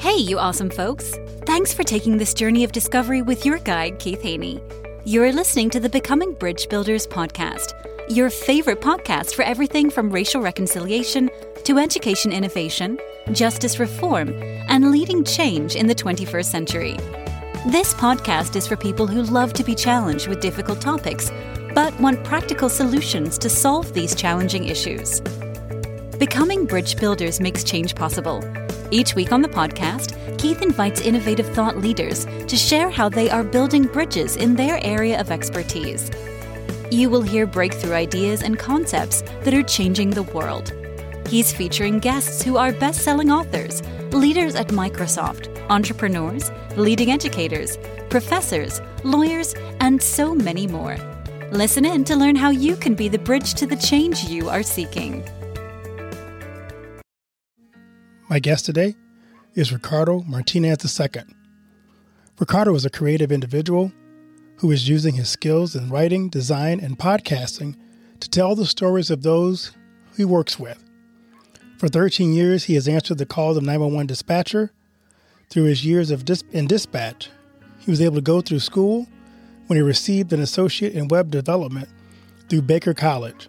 Hey, you awesome folks! Thanks for taking this journey of discovery with your guide, Keith Haney. You're listening to the Becoming Bridge Builders podcast, your favorite podcast for everything from racial reconciliation to education innovation, justice reform, and leading change in the 21st century. This podcast is for people who love to be challenged with difficult topics, but want practical solutions to solve these challenging issues. Becoming Bridge Builders makes change possible. Each week on the podcast, Keith invites innovative thought leaders to share how they are building bridges in their area of expertise. You will hear breakthrough ideas and concepts that are changing the world. He's featuring guests who are best selling authors, leaders at Microsoft, entrepreneurs, leading educators, professors, lawyers, and so many more. Listen in to learn how you can be the bridge to the change you are seeking. My guest today is Ricardo Martinez II. Ricardo is a creative individual who is using his skills in writing, design, and podcasting to tell the stories of those he works with. For 13 years, he has answered the calls of 911 dispatcher. Through his years of in dispatch, he was able to go through school when he received an associate in web development through Baker College,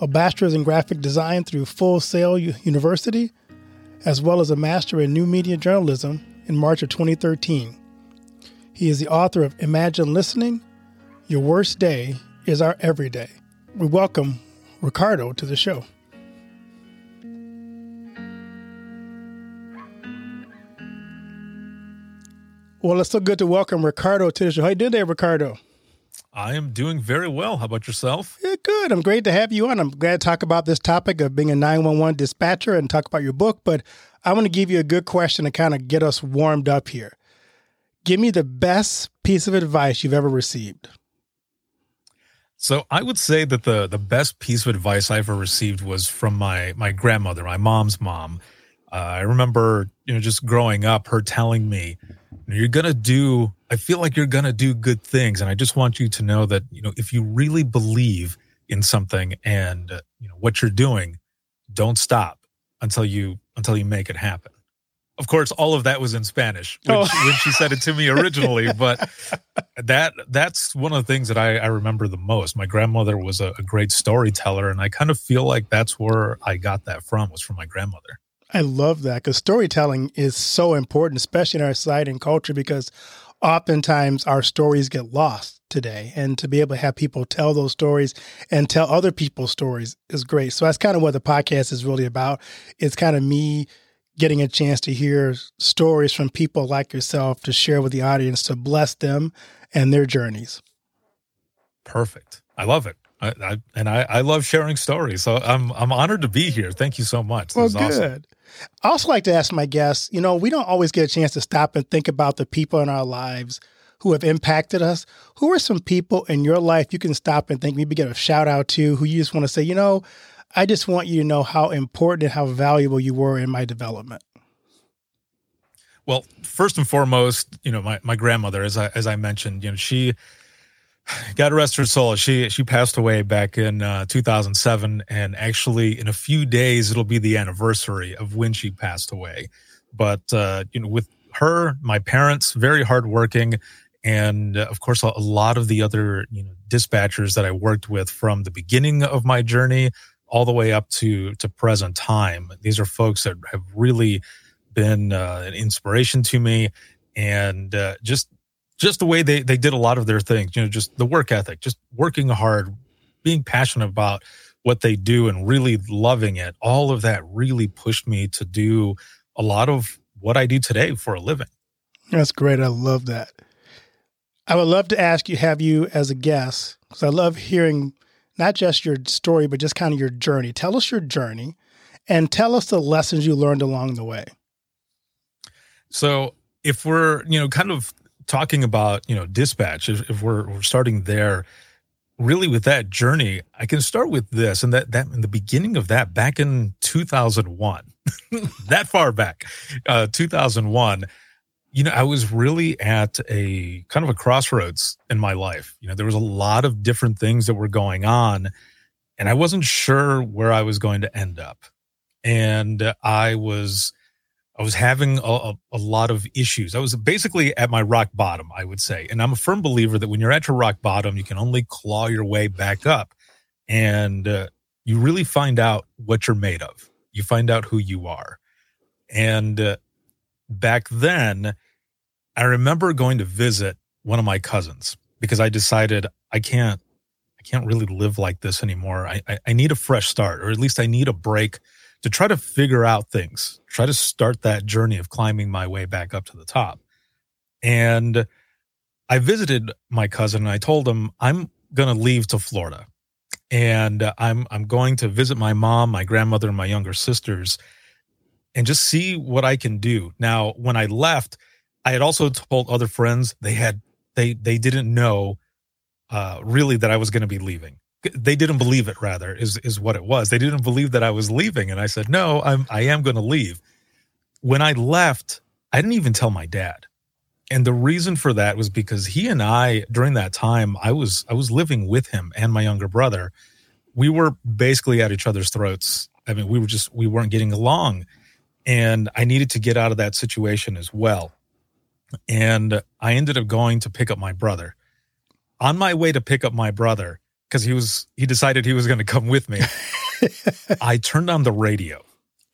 a bachelor's in graphic design through Full Sail University, as well as a master in new media journalism in March of 2013. He is the author of Imagine Listening Your Worst Day is Our Everyday. We welcome Ricardo to the show. Well, it's so good to welcome Ricardo to the show. How you doing today, Ricardo? I am doing very well. How about yourself? Yeah, good. I'm great to have you on. I'm glad to talk about this topic of being a 911 dispatcher and talk about your book, but I want to give you a good question to kind of get us warmed up here. Give me the best piece of advice you've ever received. So I would say that the the best piece of advice I ever received was from my my grandmother, my mom's mom. Uh, I remember, you know, just growing up, her telling me, "You're gonna do. I feel like you're gonna do good things, and I just want you to know that, you know, if you really believe in something and uh, you know what you're doing, don't stop until you until you make it happen." Of course, all of that was in Spanish when, oh. she, when she said it to me originally, but that that's one of the things that I, I remember the most. My grandmother was a, a great storyteller, and I kind of feel like that's where I got that from was from my grandmother. I love that because storytelling is so important, especially in our society and culture, because oftentimes our stories get lost today. And to be able to have people tell those stories and tell other people's stories is great. So that's kind of what the podcast is really about. It's kind of me getting a chance to hear stories from people like yourself to share with the audience to bless them and their journeys. Perfect. I love it. I, I, and I, I love sharing stories. So I'm I'm honored to be here. Thank you so much. This well, good. Awesome. I also like to ask my guests, you know, we don't always get a chance to stop and think about the people in our lives who have impacted us. Who are some people in your life you can stop and think, maybe get a shout out to, who you just want to say, you know, I just want you to know how important and how valuable you were in my development. Well, first and foremost, you know, my, my grandmother, as I as I mentioned, you know, she God rest her soul. She she passed away back in uh, 2007, and actually, in a few days, it'll be the anniversary of when she passed away. But uh, you know, with her, my parents, very hardworking, and uh, of course, a, a lot of the other you know dispatchers that I worked with from the beginning of my journey all the way up to to present time. These are folks that have really been uh, an inspiration to me, and uh, just just the way they they did a lot of their things you know just the work ethic just working hard being passionate about what they do and really loving it. All of that really pushed me to do a lot of what i do today for a living. That's great. I love that. I would love to ask you have you as a guest because i love hearing not just your story but just kind of your journey. Tell us your journey and tell us the lessons you learned along the way. So if we're you know kind of talking about you know dispatch if, if we're, we're starting there really with that journey i can start with this and that that in the beginning of that back in 2001 that far back uh 2001 you know i was really at a kind of a crossroads in my life. You know there was a lot of different things that were going on and i wasn't sure where i was going to end up. And i was I was having a, a, lot of issues. I was basically at my rock bottom, I would say. And I'm a firm believer that when you're at your rock bottom, you can only claw your way back up. And uh, you really find out what you're made of. You find out who you are. And uh, back then, I remember going to visit one of my cousins because I decided I can't, I can't really live like this anymore. I, I, I need a fresh start, or at least I need a break to try to figure out things, try to start that journey of climbing my way back up to the top. And I visited my cousin and I told him I'm going to leave to Florida and I'm I'm going to visit my mom, my grandmother and my younger sisters and just see what I can do. Now, when I left, I had also told other friends they had they they didn't know uh really that I was going to be leaving they didn't believe it rather is is what it was. They didn't believe that i was leaving. And i said no i'm i am going to leave. When i left i didn't even tell my dad. And the reason for that was because he and i during that time i was i was living with him and my younger brother. We were basically at each other's throats. I mean we were just we weren't getting along. And i needed to get out of that situation as well. And i ended up going to pick up my brother. On my way to pick up my brother because he was he decided he was going to come with me. I turned on the radio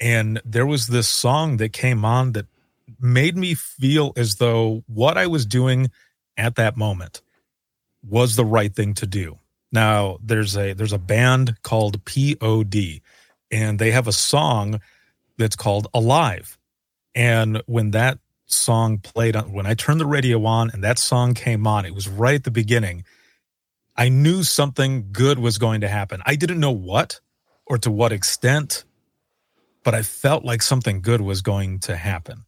and there was this song that came on that made me feel as though what I was doing at that moment was the right thing to do. Now there's a there's a band called POD and they have a song that's called Alive. And when that song played on when I turned the radio on and that song came on, it was right at the beginning I knew something good was going to happen. I didn't know what or to what extent, but I felt like something good was going to happen.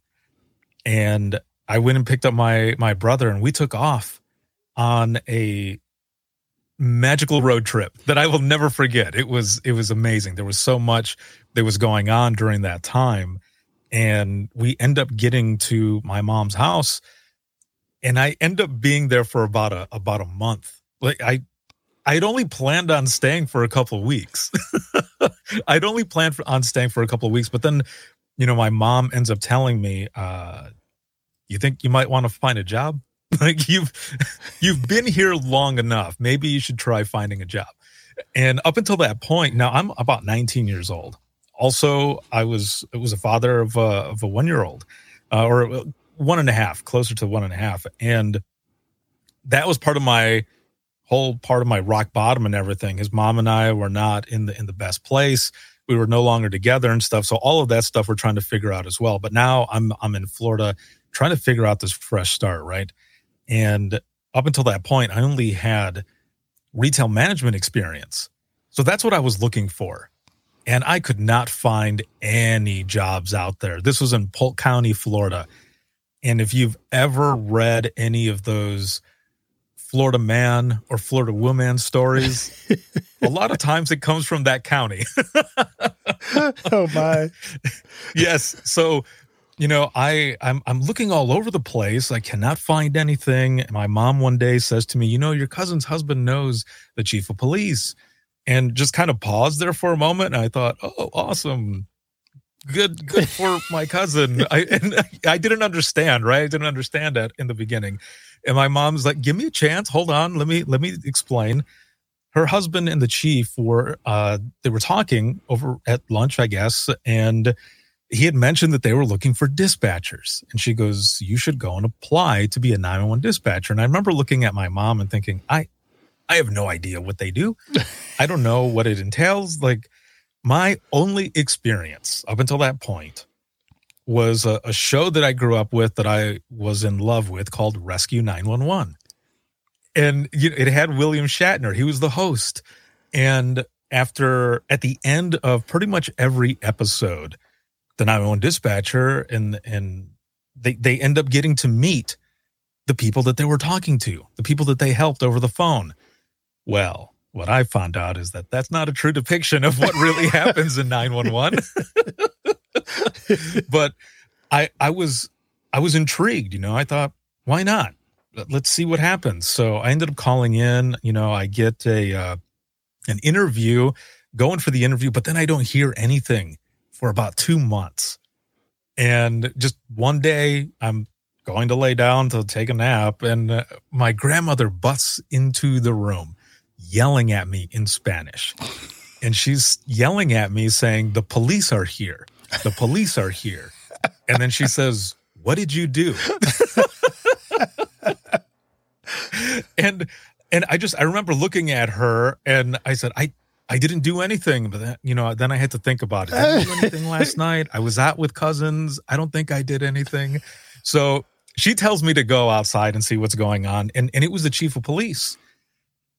And I went and picked up my my brother and we took off on a magical road trip that I will never forget. It was it was amazing. There was so much that was going on during that time and we end up getting to my mom's house and I end up being there for about a about a month like I I'd only planned on staying for a couple of weeks. I'd only planned for, on staying for a couple of weeks, but then, you know, my mom ends up telling me, uh, "You think you might want to find a job? like you've you've been here long enough. Maybe you should try finding a job." And up until that point, now I'm about 19 years old. Also, I was I was a father of a of a one year old, uh, or one and a half, closer to one and a half, and that was part of my whole part of my rock bottom and everything. His mom and I were not in the in the best place. We were no longer together and stuff. So all of that stuff we're trying to figure out as well. But now I'm I'm in Florida trying to figure out this fresh start, right? And up until that point, I only had retail management experience. So that's what I was looking for. And I could not find any jobs out there. This was in Polk County, Florida. And if you've ever read any of those Florida man or Florida woman stories, a lot of times it comes from that county. oh my. yes. So, you know, I I'm I'm looking all over the place. I cannot find anything. My mom one day says to me, "You know, your cousin's husband knows the chief of police." And just kind of paused there for a moment and I thought, "Oh, awesome good good for my cousin i and i didn't understand right i didn't understand that in the beginning and my mom's like, give me a chance. Hold on. Let me let me explain. Her husband and the chief were uh they were talking over at lunch, I guess, and he had mentioned that they were looking for dispatchers. And she goes, You should go and apply to be a 911 dispatcher. And I remember looking at my mom and thinking, I I have no idea what they do. I don't know what it entails. Like my only experience up until that point was a, a, show that I grew up with that I was in love with called Rescue 911. And you know, it had William Shatner. He was the host. And after, at the end of pretty much every episode, the 911 dispatcher and, and they, they end up getting to meet the people that they were talking to, the people that they helped over the phone. Well, what I found out is that that's not a true depiction of what really happens in 911. but I I was I was intrigued, you know. I thought, why not? Let's see what happens. So I ended up calling in, you know, I get a uh, an interview, going for the interview, but then I don't hear anything for about 2 months. And just one day, I'm going to lay down to take a nap, and uh, my grandmother busts into the room yelling at me in Spanish. And she's yelling at me saying, The police are here. The police are here. And then she says, What did you do? and and I just I remember looking at her and I said, I I didn't do anything, but then, you know, then I had to think about it. I didn't do anything last night. I was out with cousins. I don't think I did anything. So she tells me to go outside and see what's going on. And, and it was the chief of police.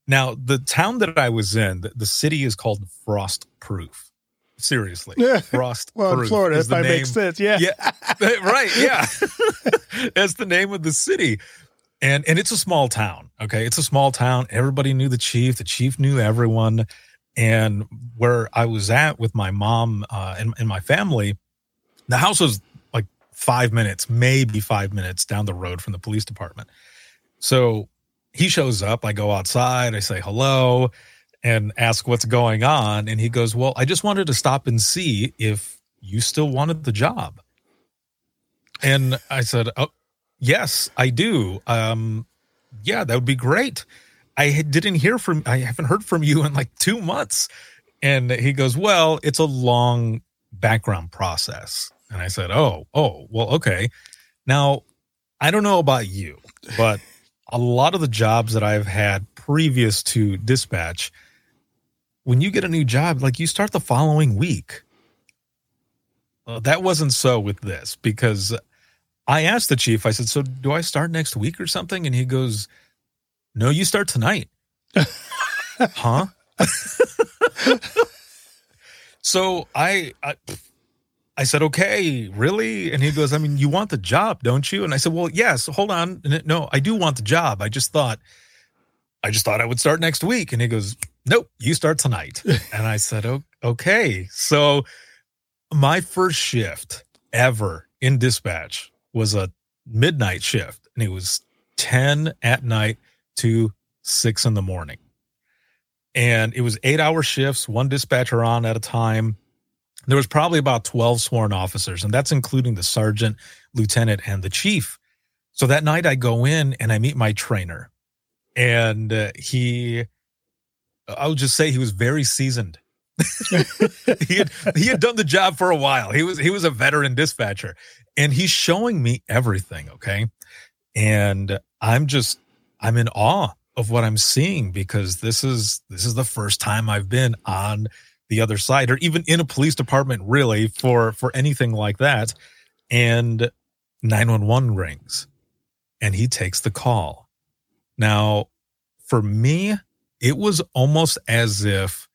Now, the town that I was in, the, the city is called Frost Proof. Seriously. Yeah. Frost Well, in Florida, if that name- makes sense. Yeah. yeah. Right yeah. That's the name of the city. And and it's a small town okay? It's a small town. Everybody knew the chief. The chief knew everyone. And where i was at with my mom uh and, and my family the house was like five minutes maybe five minutes down the road from the police department. So he shows up. I go outside. I say hello and ask what's going on and he goes well i just wanted to stop and see if you still wanted the job and I said, "Oh, yes, I do. Um, yeah, that would be great. I didn't hear from, I haven't heard from you in like two months." And he goes, "Well, it's a long background process." And I said, "Oh, oh, well, okay. Now, I don't know about you, but a lot of the jobs that I've had previous to dispatch, when you get a new job, like you start the following week." Well, that wasn't so with this because I asked the chief, I said, So do I start next week or something? And he goes, No, you start tonight. huh? so I, I I said, okay, really? And he goes, I mean, you want the job, don't you? And I said, well, yes, hold on. No, I do want the job. I just thought, I just thought I would start next week. And he goes, nope, you start tonight. and I said, "O- okay. So my first shift ever in dispatch was a midnight shift and it was 10 at night to six in the morning. And it was eight hour shifts, one dispatcher on at a time. There was probably about 12 sworn officers, and that's including the sergeant, lieutenant, and the chief. So that night I go in and I meet my trainer. And uh, he, I would just say he was very seasoned. he had he had done the job for a while. He was he was a veteran dispatcher, and he's showing me everything. Okay, and I'm just I'm in awe of what I'm seeing because this is this is the first time I've been on the other side or even in a police department really for for anything like that and 911 rings and he takes the call now for me it was almost as if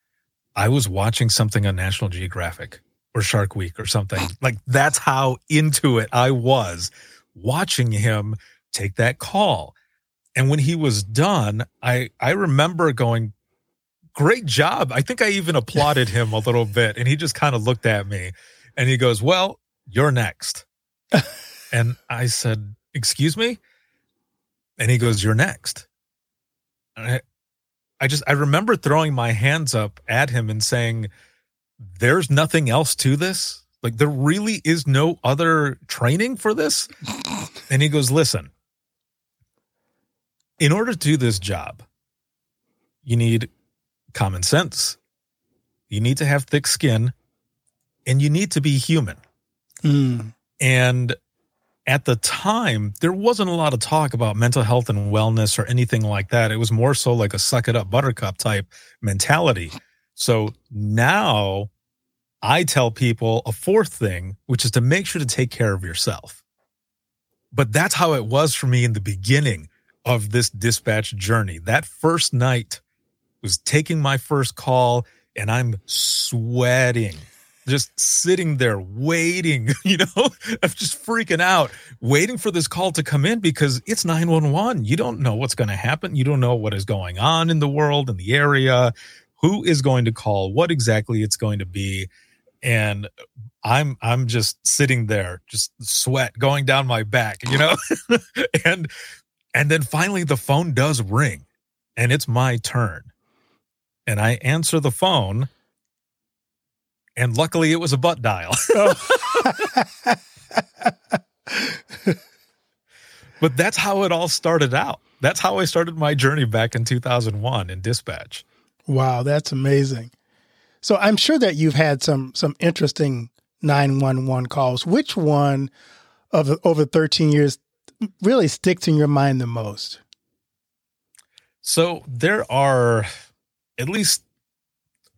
i was watching something on national geographic or shark week or something like that's how into it i was watching him take that call and when he was done i i remember going great job. I think I even applauded him a little bit and he just kind of looked at me and he goes, Well, you're next. and I said, Excuse me? And he goes, You're next. And I, I just, I remember throwing my hands up at him and saying, There's nothing else to this. Like, there really is no other training for this. And he goes, Listen, in order to do this job, you need common sense. You need to have thick skin and you need to be human. Mm. And at the time, there wasn't a lot of talk about mental health and wellness or anything like that. It was more so like a suck it up buttercup type mentality. So now I tell people a fourth thing, which is to make sure to take care of yourself. But that's how it was for me in the beginning of this dispatch journey. That first night was taking my first call and I'm sweating, just sitting there waiting, you know, I'm just freaking out, waiting for this call to come in because it's 911. You don't know what's going to happen. You don't know what is going on in the world, in the area, who is going to call, what exactly it's going to be. And I'm I'm just sitting there, just sweat going down my back, you know? and and then finally the phone does ring and it's my turn and I answer the phone. And luckily, it was a butt dial. Oh. but that's how it all started out. That's how I started my journey back in 2001 in dispatch. Wow, that's amazing. So I'm sure that you've had some some interesting 911 calls. Which one of the, over 13 years really sticks in your mind the most? So there are at least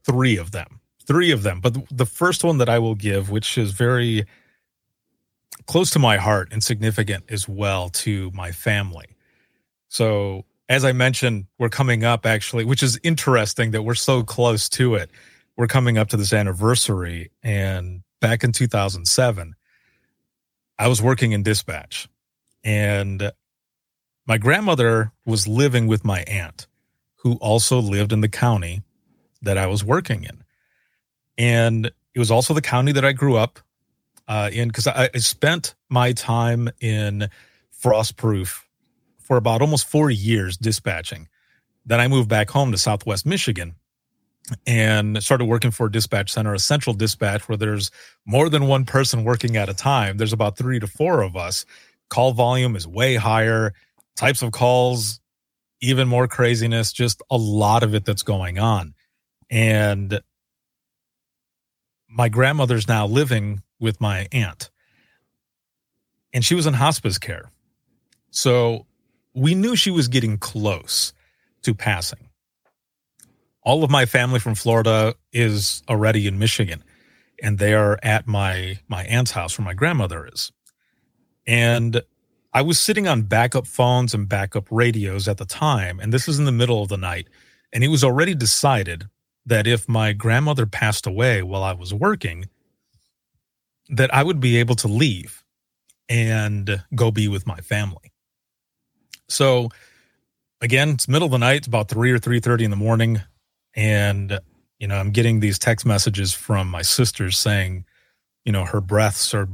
three of them. Three of them. But the first one that I will give, which is very close to my heart and significant as well to my family. So, as I mentioned, we're coming up actually, which is interesting that we're so close to it. We're coming up to this anniversary. And back in 2007, I was working in dispatch and my grandmother was living with my aunt, who also lived in the county that I was working in. And it was also the county that I grew up uh, in because I, I spent my time in Frostproof for about almost four years dispatching. Then I moved back home to Southwest Michigan and started working for a dispatch center, a central dispatch where there's more than one person working at a time. There's about three to four of us. Call volume is way higher, types of calls, even more craziness, just a lot of it that's going on. And my grandmother's now living with my aunt, and she was in hospice care. So we knew she was getting close to passing. All of my family from Florida is already in Michigan, and they are at my my aunt's house where my grandmother is. And I was sitting on backup phones and backup radios at the time, and this was in the middle of the night. And it was already decided that if my grandmother passed away while I was working, that I would be able to leave and go be with my family. So again, it's middle of the night, it's about three or three thirty in the morning, and you know, I'm getting these text messages from my sisters saying, you know, her breaths are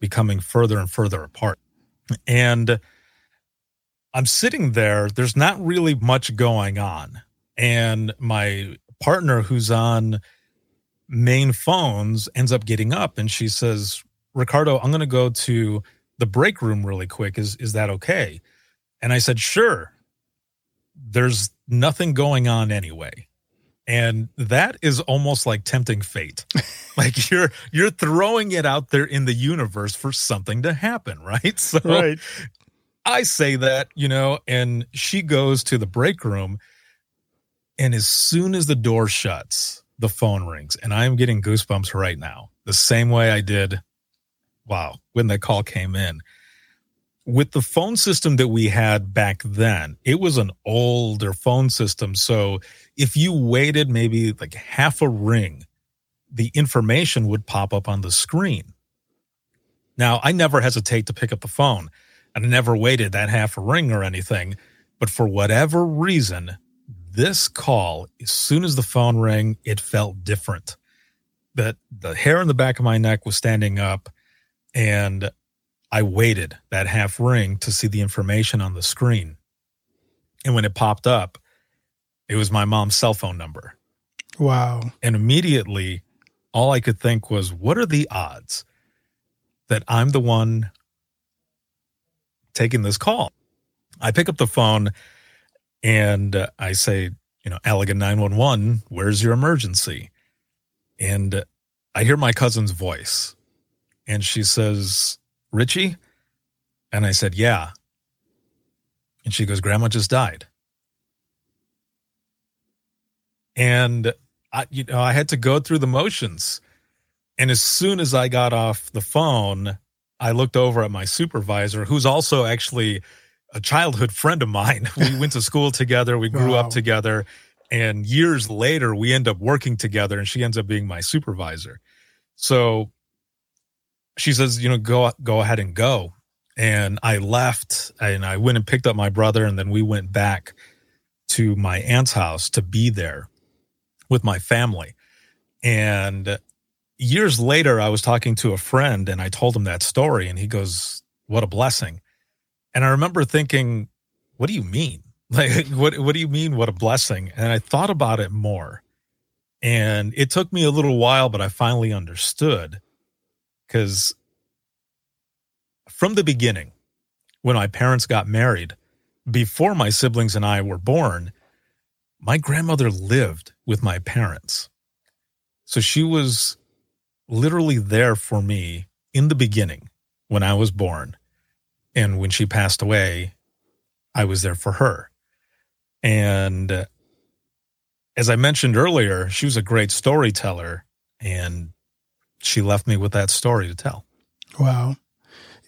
becoming further and further apart. And I'm sitting there, there's not really much going on. And my partner, who's on main phones, ends up getting up and she says, Ricardo, I'm going to go to the break room really quick. Is, is that okay? And I said, sure. There's nothing going on anyway and that is almost like tempting fate like you're you're throwing it out there in the universe for something to happen right so right. i say that you know and she goes to the break room and as soon as the door shuts the phone rings and i'm getting goosebumps right now the same way i did wow when that call came in with the phone system that we had back then, it was an older phone system. So if you waited maybe like half a ring, the information would pop up on the screen. Now, I never hesitate to pick up the phone I never waited that half a ring or anything. But for whatever reason, this call, as soon as the phone rang, it felt different. That the hair in the back of my neck was standing up and I waited that half ring to see the information on the screen. And when it popped up, it was my mom's cell phone number. Wow. And immediately, all I could think was, what are the odds that I'm the one taking this call? I pick up the phone and uh, I say, you know, Allegan 911, where's your emergency? And I hear my cousin's voice and she says, Richie? And I said, Yeah. And she goes, Grandma just died. And I, you know, I had to go through the motions. And as soon as I got off the phone, I looked over at my supervisor, who's also actually a childhood friend of mine. We went to school together, we grew wow. up together. And years later, we end up working together, and she ends up being my supervisor. So she says, you know, go go ahead and go. And I left and I went and picked up my brother and then we went back to my aunt's house to be there with my family. And years later I was talking to a friend and I told him that story and he goes, "What a blessing." And I remember thinking, "What do you mean?" Like what what do you mean what a blessing? And I thought about it more. And it took me a little while but I finally understood because from the beginning, when my parents got married, before my siblings and I were born, my grandmother lived with my parents. So she was literally there for me in the beginning when I was born. And when she passed away, I was there for her. And uh, as I mentioned earlier, she was a great storyteller and she left me with that story to tell. Wow.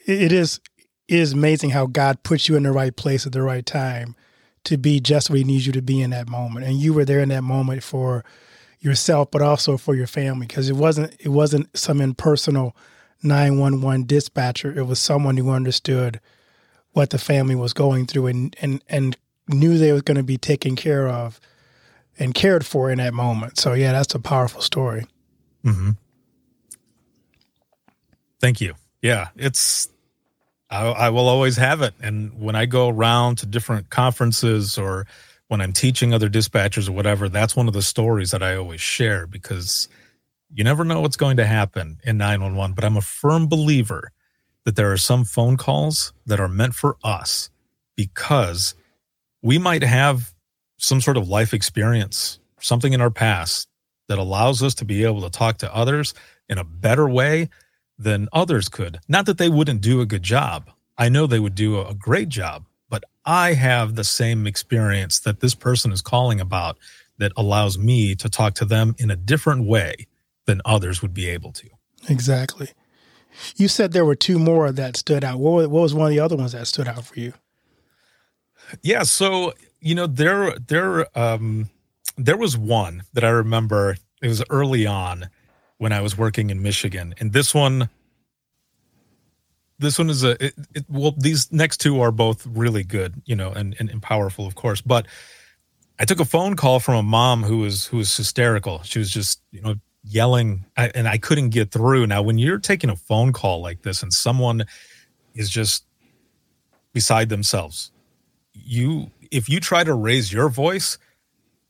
It is it is amazing how God puts you in the right place at the right time to be just where he needs you to be in that moment. And you were there in that moment for yourself, but also for your family, because it wasn't it wasn't some impersonal 911 dispatcher. It was someone who understood what the family was going through and and and knew they were going to be taken care of and cared for in that moment. So yeah, that's a powerful story. Mm-hmm. Thank you. Yeah, it's I, I will always have it. And when I go around to different conferences or when I'm teaching other dispatchers or whatever, that's one of the stories that I always share because you never know what's going to happen in 911. But I'm a firm believer that there are some phone calls that are meant for us because we might have some sort of life experience, something in our past that allows us to be able to talk to others in a better way than others could. Not that they wouldn't do a good job. I know they would do a great job, but I have the same experience that this person is calling about that allows me to talk to them in a different way than others would be able to. Exactly. You said there were two more that stood out. What, was one of the other ones that stood out for you? Yeah, so you know there there um there was one that I remember. It was early on when I was working in Michigan, and this one, this one is a it, it, well. These next two are both really good, you know, and, and and powerful, of course. But I took a phone call from a mom who was who was hysterical. She was just you know yelling, and I couldn't get through. Now, when you're taking a phone call like this, and someone is just beside themselves, you if you try to raise your voice,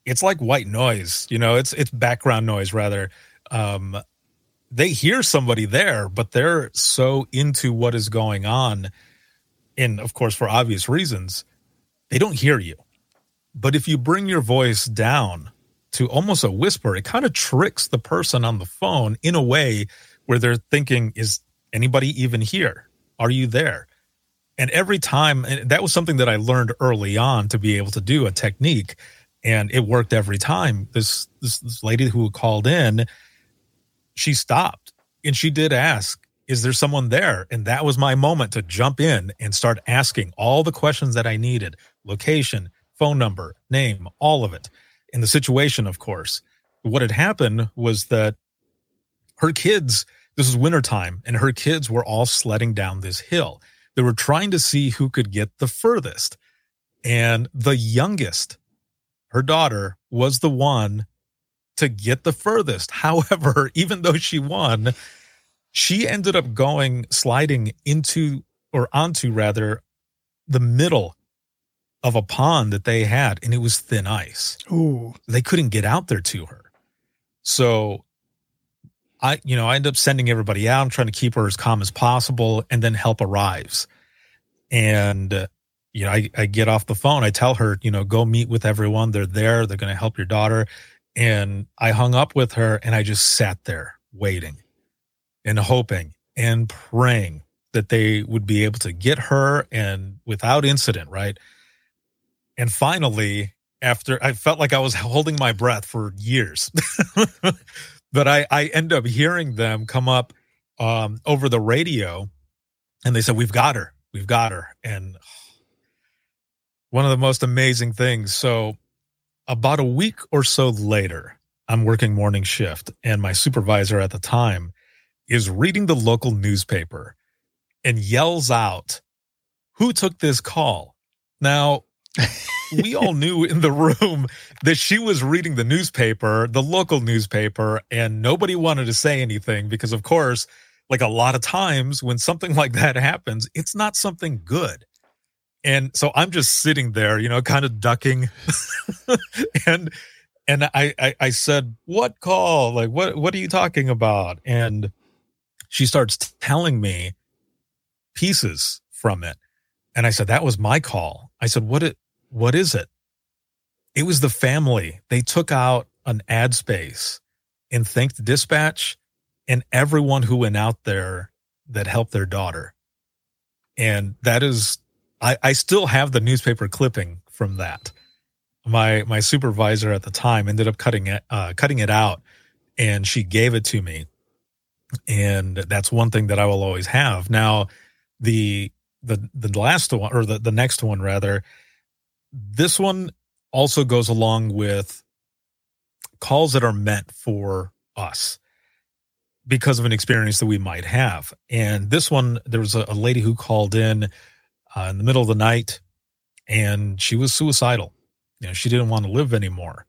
it's like white noise. You know, it's it's background noise rather um, they hear somebody there, but they're so into what is going on, and of course, for obvious reasons, they don't hear you. But if you bring your voice down to almost a whisper, it kind of tricks the person on the phone in a way where they're thinking, is anybody even here? Are you there? And every time, and that was something that I learned early on to be able to do a technique, and it worked every time. This this, this lady who called in, she stopped and she did ask, Is there someone there? And that was my moment to jump in and start asking all the questions that I needed location, phone number, name, all of it. In the situation, of course. What had happened was that her kids, this was wintertime, and her kids were all sledding down this hill. They were trying to see who could get the furthest. And the youngest, her daughter, was the one to get the furthest. However, even though she won, she ended up going sliding into or onto rather the middle of a pond that they had and it was thin ice. Ooh. They couldn't get out there to her. So I, you know, I end up sending everybody out. I'm trying to keep her as calm as possible and then help arrives. And, uh, you know, I, I get off the phone. I tell her, you know, go meet with everyone. They're there. They're going to help your daughter. And I hung up with her and I just sat there waiting and hoping and praying that they would be able to get her and without incident, right? And finally, after I felt like I was holding my breath for years, but I, I end up hearing them come up um, over the radio and they said, We've got her. We've got her. And one of the most amazing things. So about a week or so later, I'm working morning shift, and my supervisor at the time is reading the local newspaper and yells out, Who took this call? Now, we all knew in the room that she was reading the newspaper, the local newspaper, and nobody wanted to say anything because, of course, like a lot of times when something like that happens, it's not something good. And so I'm just sitting there, you know, kind of ducking. and and I, I I said, "What call? Like what what are you talking about?" And she starts telling me pieces from it. And I said, that was my call. I said, what it, what is it? It was the family. They took out an ad space and thanked dispatch and everyone who went out there that helped their daughter. And that is, I, I still have the newspaper clipping from that. My my supervisor at the time ended up cutting it uh, cutting it out, and she gave it to me, and that's one thing that I will always have. Now, the the the last one or the the next one rather, this one also goes along with calls that are meant for us because of an experience that we might have. And this one, there was a, a lady who called in uh, in the middle of the night and she was suicidal. You know, she didn't want to live anymore.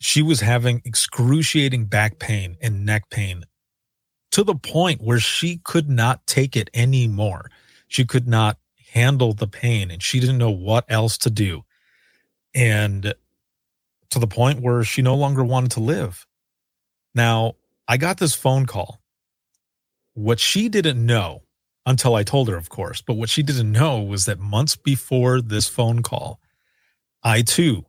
She was having excruciating back pain and neck pain to the point where she could not take it anymore. She could not handle the pain and she didn't know what else to do. And to the point where she no longer wanted to live. Now, I got this phone call. What she didn't know until I told her, of course, but what she didn't know was that months before this phone call, I too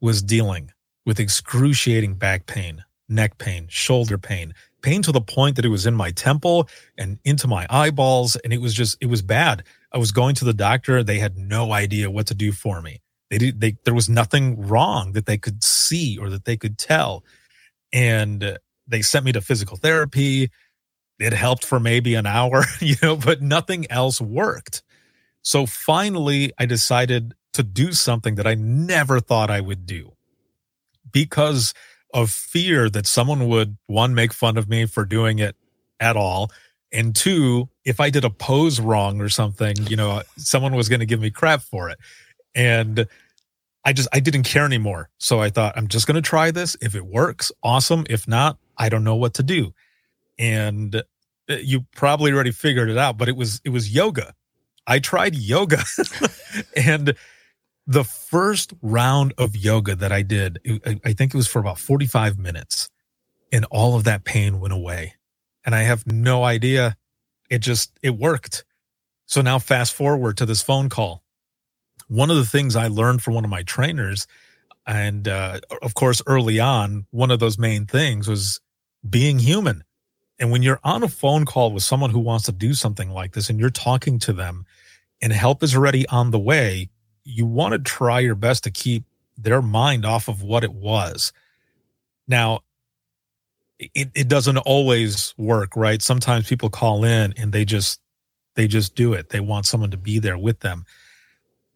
was dealing with excruciating back pain, neck pain, shoulder pain, pain to the point that it was in my temple and into my eyeballs. And it was just, it was bad. I was going to the doctor. They had no idea what to do for me. They did, they, there was nothing wrong that they could see or that they could tell. And they sent me to physical therapy. It helped for maybe an hour, you know, but nothing else worked. So finally, I decided to do something that I never thought I would do because of fear that someone would one make fun of me for doing it at all and two if i did a pose wrong or something you know someone was going to give me crap for it. And i just i didn't care anymore. So i thought i'm just going to try this. If it works awesome. If not I don't know what to do. And uh, you probably already figured it out, but it was it was yoga. I tried yoga. And the first round of yoga that I did, I think it was for about 45 minutes and all of that pain went away. And I have no idea. It just, it worked. So now fast forward to this phone call. One of the things I learned from one of my trainers, and uh, of course, early on, one of those main things was being human. And when you're on a phone call with someone who wants to do something like this and you're talking to them and help is already on the way, you want to try your best to keep their mind off of what it was. Now, it, it doesn't always work, right? Sometimes people call in and they just they just do it. They want someone to be there with them.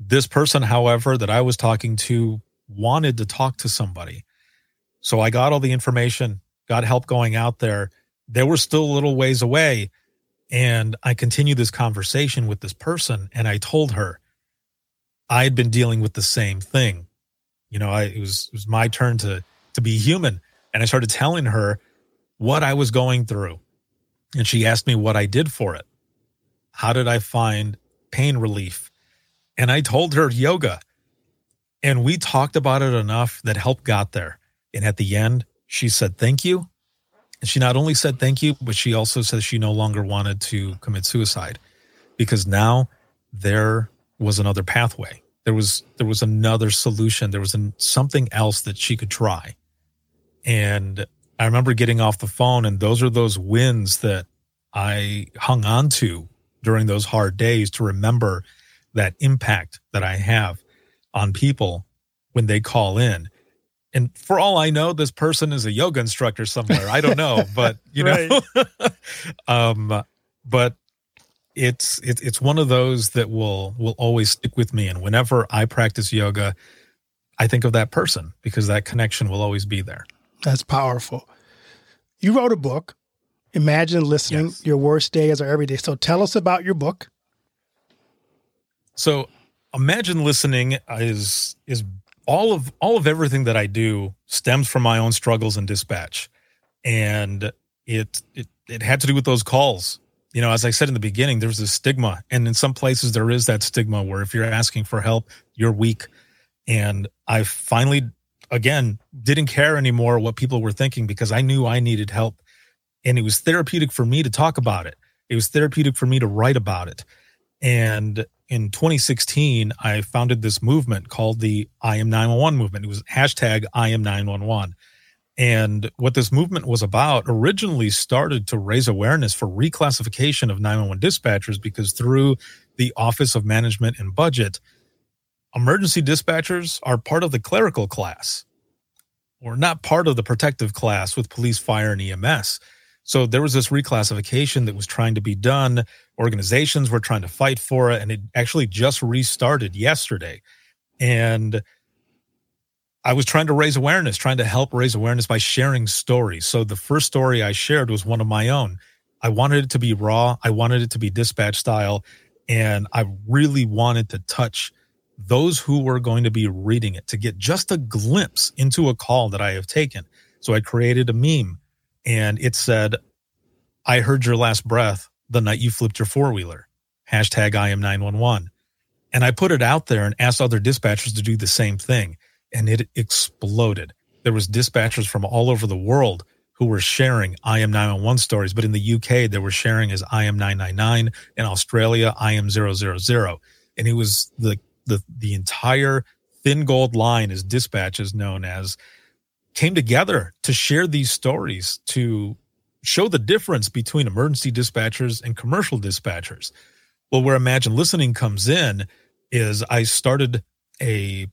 This person, however, that I was talking to wanted to talk to somebody. So I got all the information got help going out there. They were still a little ways away. And I continued this conversation with this person and I told her I had been dealing with the same thing. You know, I, it was it was my turn to to be human. And I started telling her what I was going through. And she asked me what I did for it. How did I find pain relief? And I told her yoga. And we talked about it enough that help got there. And at the end, she said thank you. And she not only said thank you, but she also said she no longer wanted to commit suicide because now there was another pathway. There was there was another solution. There was an, something else that she could try. And I remember getting off the phone, and those are those wins that I hung on to during those hard days to remember that impact that I have on people when they call in and for all I know, this person is a yoga instructor somewhere. I don't know, but you know, um, but it's it's it's one of those that will will always stick with me. And whenever I practice yoga, I think of that person because that connection will always be there. That's powerful. You wrote a book, Imagine Listening yes. Your Worst Day as Our Everyday. So tell us about your book. So Imagine Listening is is all of all of everything that I do stems from my own struggles and dispatch, and it it it had to do with those calls. You know, as I said in the beginning, there's a stigma, and in some places there is that stigma where if you're asking for help, you're weak. And I finally, again, didn't care anymore what people were thinking because I knew I needed help, and it was therapeutic for me to talk about it. It was therapeutic for me to write about it. And in 2016, I founded this movement called the I am 911 movement. It was hashtag I am 911. And what this movement was about originally started to raise awareness for reclassification of 911 dispatchers because through the Office of Management and Budget, emergency dispatchers are part of the clerical class or not part of the protective class with police, fire, and EMS. So there was this reclassification that was trying to be done. Organizations were trying to fight for it, and it actually just restarted yesterday. And I was trying to raise awareness, trying to help raise awareness by sharing stories. So the first story I shared was one of my own. I wanted it to be raw, I wanted it to be dispatch style, and I really wanted to touch those who were going to be reading it to get just a glimpse into a call that I have taken. So I created a meme and it said, I heard your last breath the night you flipped your four wheeler. Hashtag I am 911. And I put it out there and asked other dispatchers to do the same thing. And it exploded. There was dispatchers from all over the world who were sharing I am 911 stories. But in the UK, they were sharing as I am 999. In Australia, I am 000. And it was the the the entire thin gold line as dispatch is known as came together to share these stories to show the difference between emergency dispatchers and commercial dispatchers well where imagine listening comes in is i started a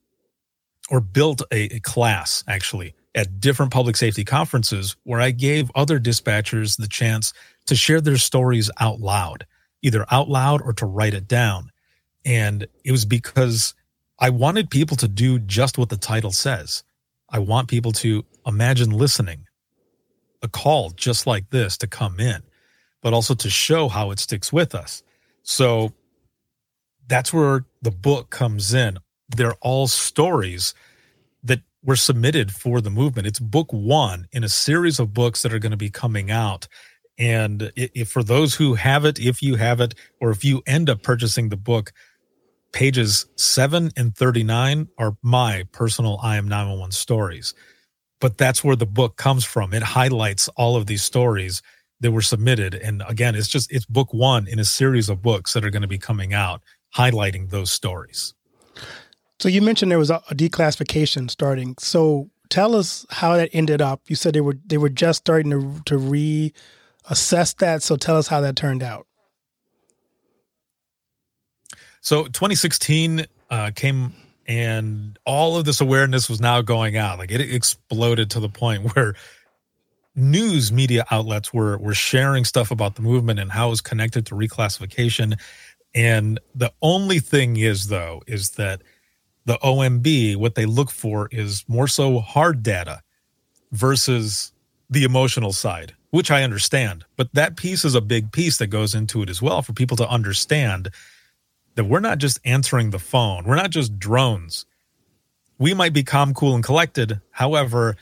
or built a, a class actually at different public safety conferences where i gave other dispatchers the chance to share their stories out loud either out loud or to write it down and it was because I wanted people to do just what the title says. I want people to imagine listening a call just like this to come in, but also to show how it sticks with us. So that's where the book comes in. They're all stories that were submitted for the movement. It's book one in a series of books that are going to be coming out. And if for those who have it, if you have it, or if you end up purchasing the book, pages 7 and 39 are my personal I am 911 stories. But that's where the book comes from. It highlights all of these stories that were submitted. And again, it's just, it's book one in a series of books that are going to be coming out highlighting those stories. So you mentioned there was a, declassification starting. So tell us how that ended up. You said they were they were just starting to to reassess that. So tell us how that turned out. So 2016 uh, came and all of this awareness was now going out. Like it exploded to the point where news media outlets were were sharing stuff about the movement and how it was connected to reclassification. And the only thing is though is that the OMB what they look for is more so hard data versus the emotional side, which I understand. But that piece is a big piece that goes into it as well for people to understand that we're not just answering the phone, we're not just drones. We might be calm, cool, and collected. However,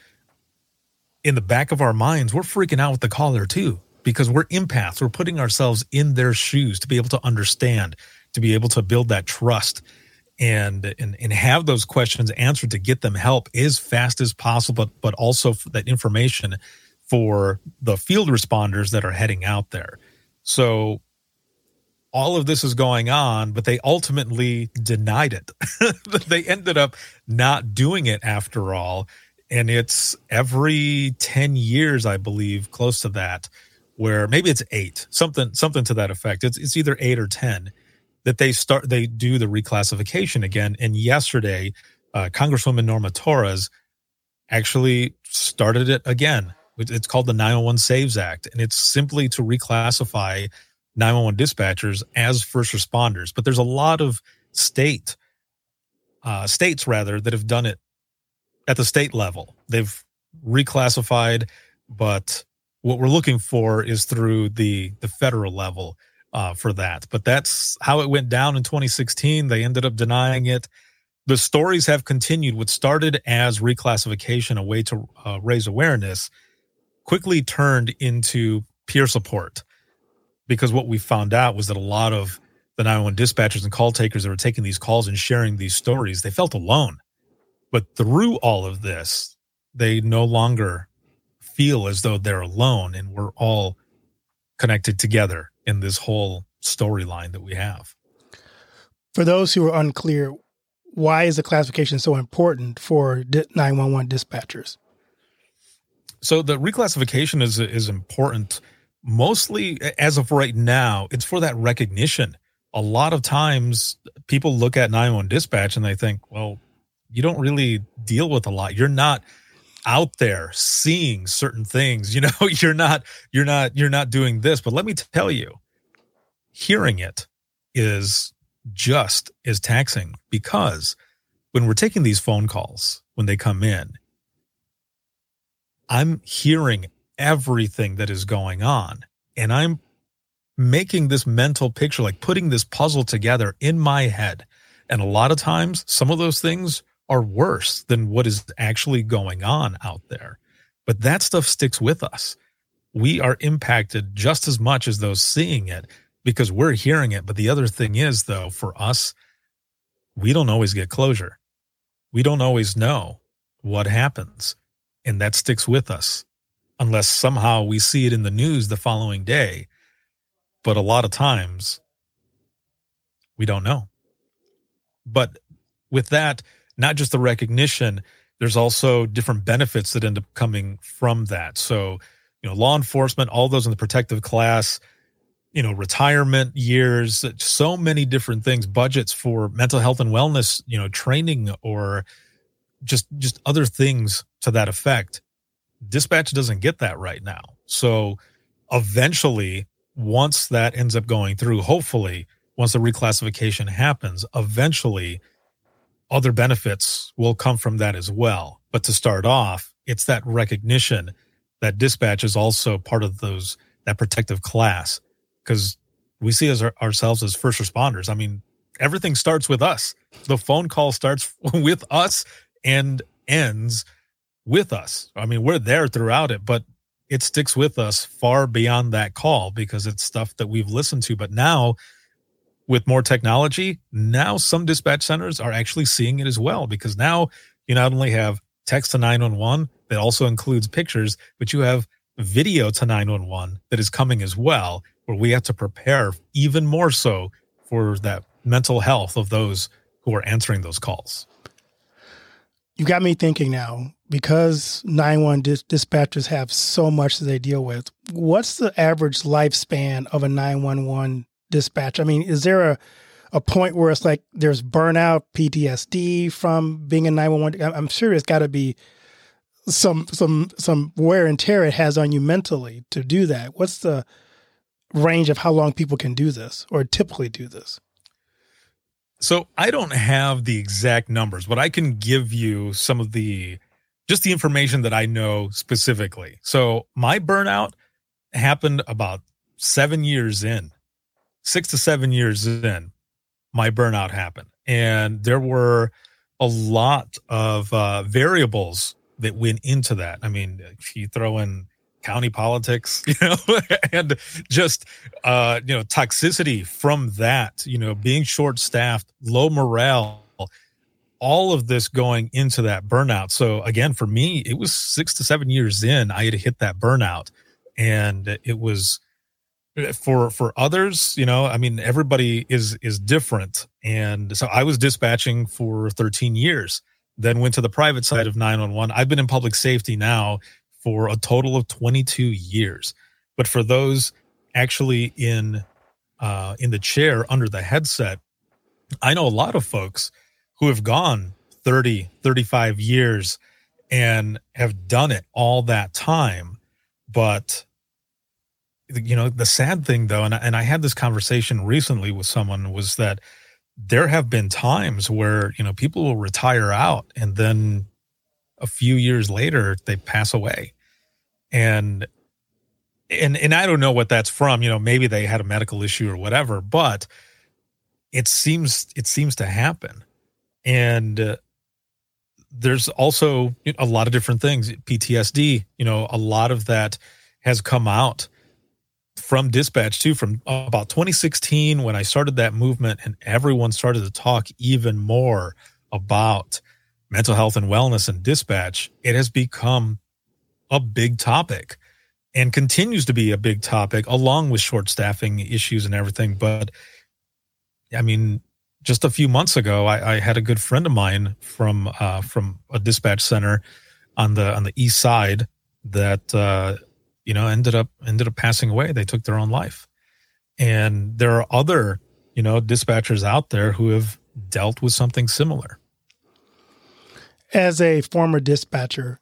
in the back of our minds, we're freaking out with the caller too, because we're empaths. We're putting ourselves in their shoes to be able to understand, to be able to build that trust and and, and have those questions answered to get them help as fast as possible, but, but also that information for the field responders that are heading out there. So all of this is going on, but they ultimately denied it. they ended up not doing it after all. And it's every 10 years, I believe, close to that, where maybe it's eight, something, something to that effect. It's, it's either eight or 10 that they start, they do the reclassification again. And yesterday, uh, Congresswoman Norma Torres actually started it again. It's called the 911 SAVES Act, and it's simply to reclassify 911 dispatchers as first responders. But there's a lot of state uh, states rather that have done it at the state level. They've reclassified, but what we're looking for is through the the federal level uh, for that. But that's how it went down in 2016. They ended up denying it. The stories have continued. What started as reclassification, a way to uh, raise awareness, quickly turned into peer support because what we found out was that a lot of the 911 dispatchers and call takers that were taking these calls and sharing these stories, they felt alone. But through all of this, they no longer feel as though they're alone and we're all connected together in this whole storyline that we have. For those who are unclear, why is the classification so important for 911 dispatchers? So the reclassification is is important mostly as of right now. It's for that recognition. A lot of times people look at 911 dispatch and they think, well, you don't really deal with a lot. You're not out there seeing certain things, you know, you're not you're not you're not doing this, but let me tell you, hearing it is just as taxing because when we're taking these phone calls when they come in, I'm hearing everything that is going on and I'm making this mental picture, like putting this puzzle together in my head. And a lot of times, some of those things are worse than what is actually going on out there. But that stuff sticks with us. We are impacted just as much as those seeing it because we're hearing it. But the other thing is, though, for us, we don't always get closure. We don't always know what happens. And that sticks with us unless somehow we see it in the news the following day. But a lot of times, we don't know. But with that, not just the recognition, there's also different benefits that end up coming from that. So, you know, law enforcement, all those in the protective class, you know, retirement years, so many different things, budgets for mental health and wellness, you know, training or just just other things to that effect. Dispatch doesn't get that right now. So, eventually, once that ends up going through, hopefully, once the reclassification happens, eventually other benefits will come from that as well. But to start off, it's that recognition that dispatch is also part of those that protective class because we see as our, ourselves as first responders. I mean, everything starts with us. The phone call starts with us and ends with us. I mean, we're there throughout it, but it sticks with us far beyond that call because it's stuff that we've listened to. But now with more technology, now some dispatch centers are actually seeing it as well because now you not only have text to 911 that also includes pictures, but you have video to 911 that is coming as well, where we have to prepare even more so for that mental health of those who are answering those calls. You got me thinking now because 911 dis- dispatchers have so much that they deal with. What's the average lifespan of a 911 dispatch? I mean, is there a a point where it's like there's burnout, PTSD from being a 911? I'm sure it's got to be some some some wear and tear it has on you mentally to do that. What's the range of how long people can do this or typically do this? So I don't have the exact numbers, but I can give you some of the just the information that I know specifically. So my burnout happened about seven years in six to seven years in, my burnout happened. And there were a lot of uh, variables that went into that. I mean, if you throw in county politics, you know, and just, uh, you know, toxicity from that, you know, being short staffed, low morale, all of this going into that burnout. So again, for me, it was six to seven years in, I had hit that burnout and it was, for for others you know i mean everybody is is different. And so i was dispatching for 13 years then went to the private side of 911 i've been in public safety now for a total of 22 years. But for those actually in uh in the chair under the headset i know a lot of folks who have gone 30 35 years and have done it all that time but you know the sad thing though and I, and I had this conversation recently with someone was that there have been times where you know people will retire out and then a few years later they pass away. And and and I don't know what that's from you know maybe they had a medical issue or whatever but it seems it seems to happen. And uh, there's also a lot of different things PTSD you know a lot of that has come out from dispatch too from about 2016 when i started that movement and everyone started to talk even more about mental health and wellness and dispatch it has become a big topic and continues to be a big topic along with short staffing issues and everything. But I mean, just a few months ago, I, I had a good friend of mine from uh, from a dispatch center on the on the east side that uh, you know ended up ended up passing away. They took their own life, and there are other you know dispatchers out there who have dealt with something similar. As a former dispatcher,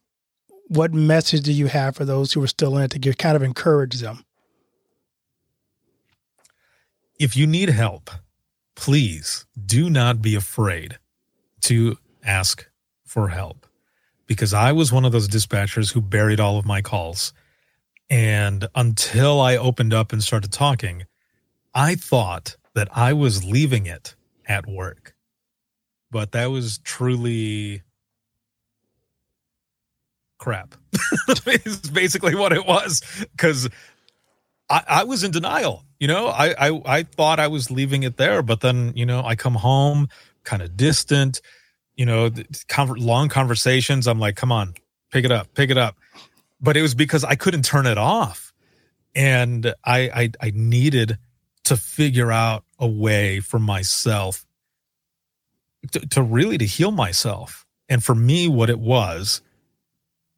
what message do you have for those who are still in it to kind of encourage them? If you need help, please do not be afraid to ask for help because I was one of those dispatchers who buried all of my calls. And until I opened up and started talking, I thought that I was leaving it at work. But that was truly crap. it's basically what it was because I, I, was in denial. You know, I, I I thought I was leaving it there, but then you know I come home kind of distant. You know, long conversations. I'm like, come on, pick it up, pick it up. But it was because I couldn't turn it off, and I I, I needed to figure out a way for myself to, to really to heal myself. And for me, what it was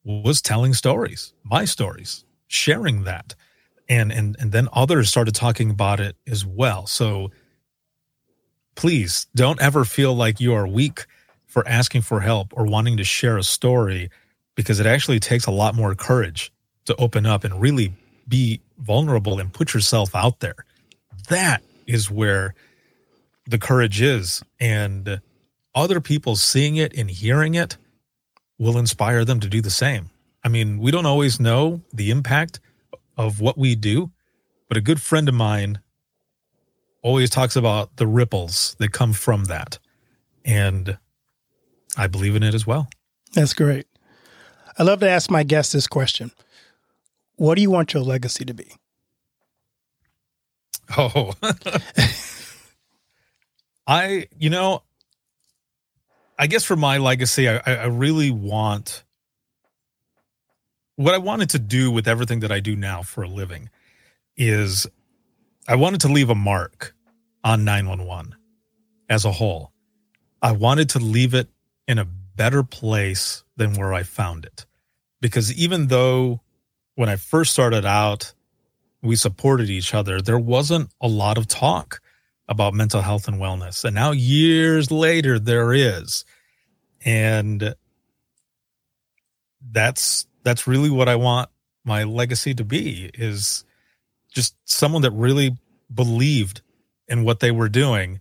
was telling stories, my stories, sharing that. And and and then others started talking about it as well. So please don't ever feel like you are weak for asking for help or wanting to share a story because it actually takes a lot more courage to open up and really be vulnerable and put yourself out there. That is where the courage is. And other people seeing it and hearing it will inspire them to do the same. I mean, we don't always know the impact of what we do, but a good friend of mine always talks about the ripples that come from that. And I believe in it as well. That's great. I love to ask my guests this question What do you want your legacy to be? Oh, I, you know, I guess for my legacy, I, I really want what I wanted to do with everything that I do now for a living is I wanted to leave a mark on 911 as a whole. I wanted to leave it in a better place than where I found it. Because even though when I first started out, we supported each other, there wasn't a lot of talk about mental health and wellness. And now, years later, there is. And that's that's really what I want my legacy to be is just someone that really believed in what they were doing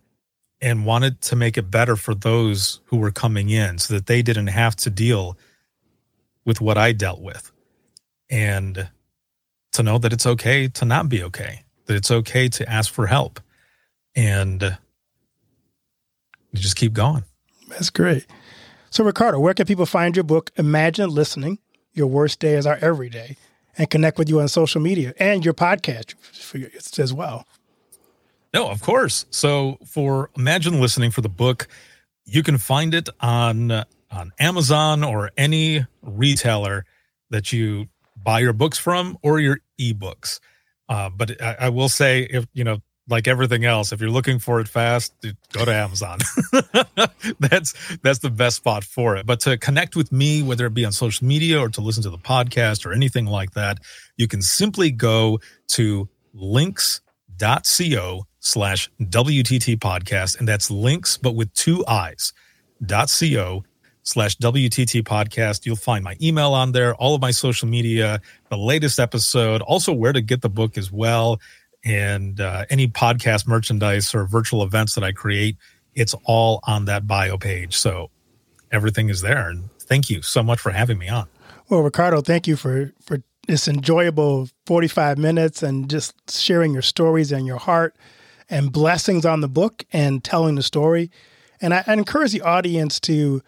and wanted to make it better for those who were coming in so that they didn't have to deal with what I dealt with. And to know that it's okay to not be okay, that it's okay to ask for help and just keep going. That's great. So, Ricardo, where can people find your book, Imagine Listening? Your Worst Day is Our Everyday, and connect with you on social media and your podcast as well? No, of course. So, for Imagine Listening for the book, you can find it on on Amazon or any retailer that you buy your books from or your ebooks. Uh, but I, I, will say, if you know, like everything else, if you're looking for it fast, go to Amazon. that's that's the best spot for it. But to connect with me, whether it be on social media or to listen to the podcast or anything like that, you can simply go to liinks.co slash WTT podcast. And that's links, but with two I's, dot co slash WTT podcast. You'll find my email on there, all of my social media, the latest episode, also where to get the book as well. And uh, any podcast merchandise or virtual events that I create, it's all on that bio page. So everything is there. And thank you so much for having me on. Well, Ricardo, thank you for, for this enjoyable 45 minutes and just sharing your stories and your heart and blessings on the book and telling the story. And I, I encourage the audience to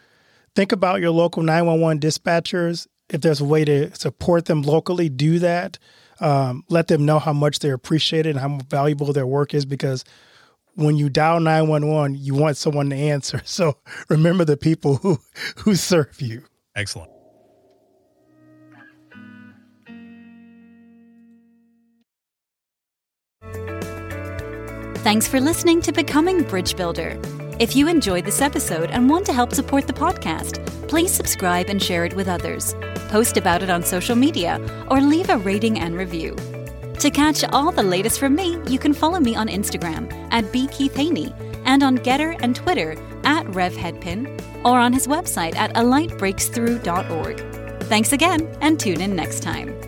think about your local 911 dispatchers. If there's a way to support them locally, do that. Um, let them know how much they're appreciated and how valuable their work is because when you dial 911, you want someone to answer. So remember the people who, who serve you. Excellent. Thanks for listening to Becoming Bridge Builder. If you enjoyed this episode and want to help support the podcast, please subscribe and share it with others, post about it on social media, or leave a rating and review. To catch all the latest from me, you can follow me on Instagram at bkeithhaney and on Gettr and Twitter at RevHeadpin or on his website at alightbreaksthrough.org. Thanks again and tune in next time.